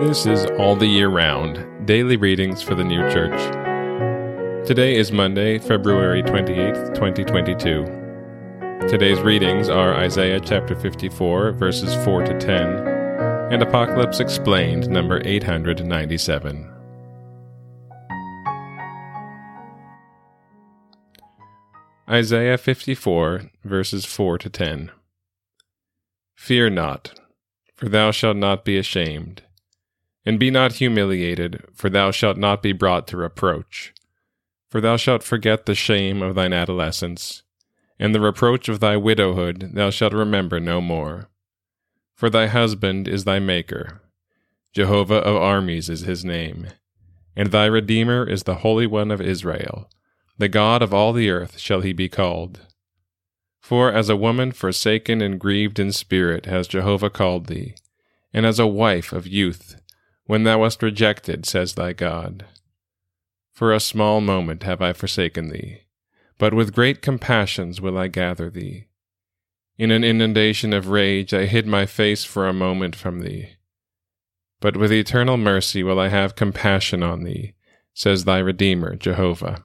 This is All the Year Round Daily Readings for the New Church. Today is Monday, February 28th, 2022. Today's readings are Isaiah chapter 54, verses 4 to 10, and Apocalypse Explained, number 897. Isaiah 54, verses 4 to 10. Fear not, for thou shalt not be ashamed and be not humiliated, for thou shalt not be brought to reproach. For thou shalt forget the shame of thine adolescence, and the reproach of thy widowhood thou shalt remember no more. For thy husband is thy Maker, Jehovah of armies is his name, and thy Redeemer is the Holy One of Israel. The God of all the earth shall he be called. For as a woman forsaken and grieved in spirit has Jehovah called thee, and as a wife of youth when thou wast rejected, says thy God. For a small moment have I forsaken thee, but with great compassions will I gather thee. In an inundation of rage I hid my face for a moment from thee. But with eternal mercy will I have compassion on thee, says thy Redeemer, Jehovah.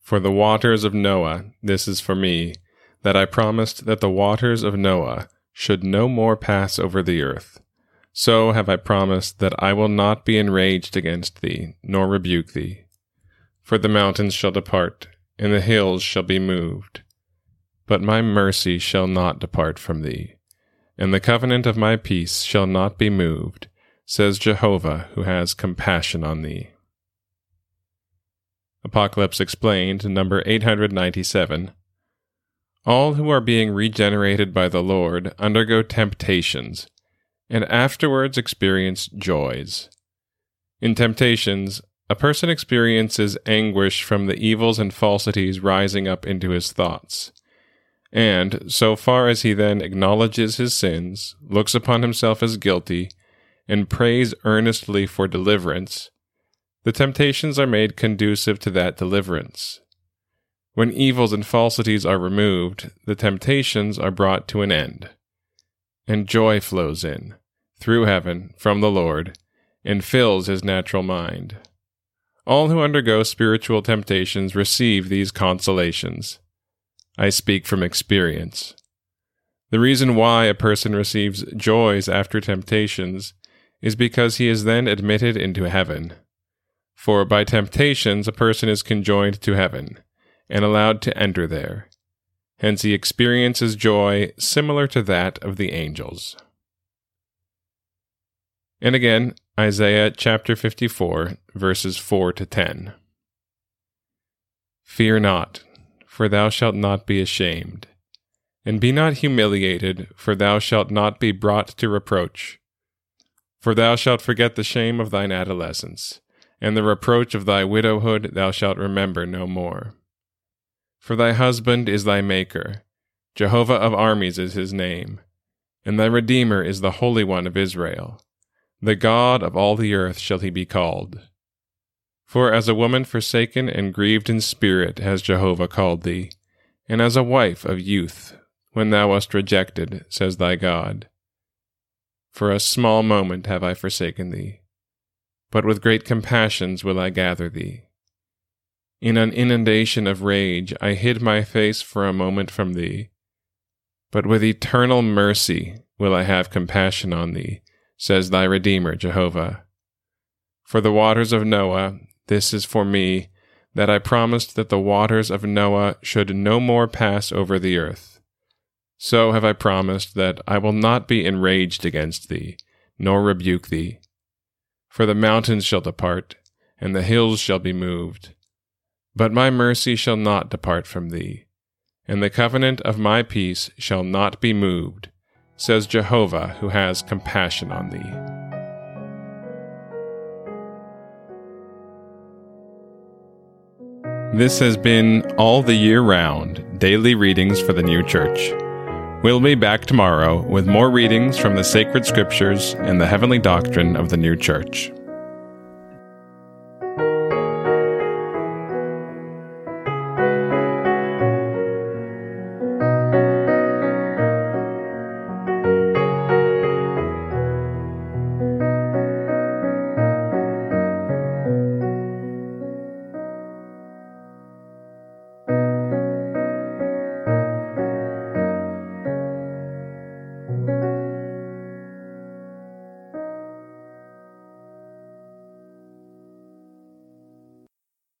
For the waters of Noah, this is for me, that I promised that the waters of Noah should no more pass over the earth. So have I promised that I will not be enraged against thee, nor rebuke thee. For the mountains shall depart, and the hills shall be moved. But my mercy shall not depart from thee, and the covenant of my peace shall not be moved, says Jehovah, who has compassion on thee. Apocalypse Explained, number 897. All who are being regenerated by the Lord undergo temptations and afterwards experience joys. In temptations, a person experiences anguish from the evils and falsities rising up into his thoughts. And, so far as he then acknowledges his sins, looks upon himself as guilty, and prays earnestly for deliverance, the temptations are made conducive to that deliverance. When evils and falsities are removed, the temptations are brought to an end and joy flows in, through heaven, from the Lord, and fills his natural mind. All who undergo spiritual temptations receive these consolations. I speak from experience. The reason why a person receives joys after temptations is because he is then admitted into heaven. For by temptations a person is conjoined to heaven, and allowed to enter there. Hence he experiences joy similar to that of the angels. And again, Isaiah chapter 54, verses 4 to 10. Fear not, for thou shalt not be ashamed, and be not humiliated, for thou shalt not be brought to reproach. For thou shalt forget the shame of thine adolescence, and the reproach of thy widowhood thou shalt remember no more. For thy husband is thy Maker, Jehovah of armies is his name, and thy Redeemer is the Holy One of Israel. The God of all the earth shall he be called. For as a woman forsaken and grieved in spirit has Jehovah called thee, and as a wife of youth, when thou wast rejected, says thy God. For a small moment have I forsaken thee, but with great compassions will I gather thee. In an inundation of rage, I hid my face for a moment from thee. But with eternal mercy will I have compassion on thee, says thy Redeemer, Jehovah. For the waters of Noah, this is for me, that I promised that the waters of Noah should no more pass over the earth. So have I promised that I will not be enraged against thee, nor rebuke thee. For the mountains shall depart, and the hills shall be moved but my mercy shall not depart from thee, and the covenant of my peace shall not be moved, says Jehovah, who has compassion on thee. This has been All the Year Round Daily Readings for the New Church. We'll be back tomorrow with more readings from the sacred scriptures and the heavenly doctrine of the new church.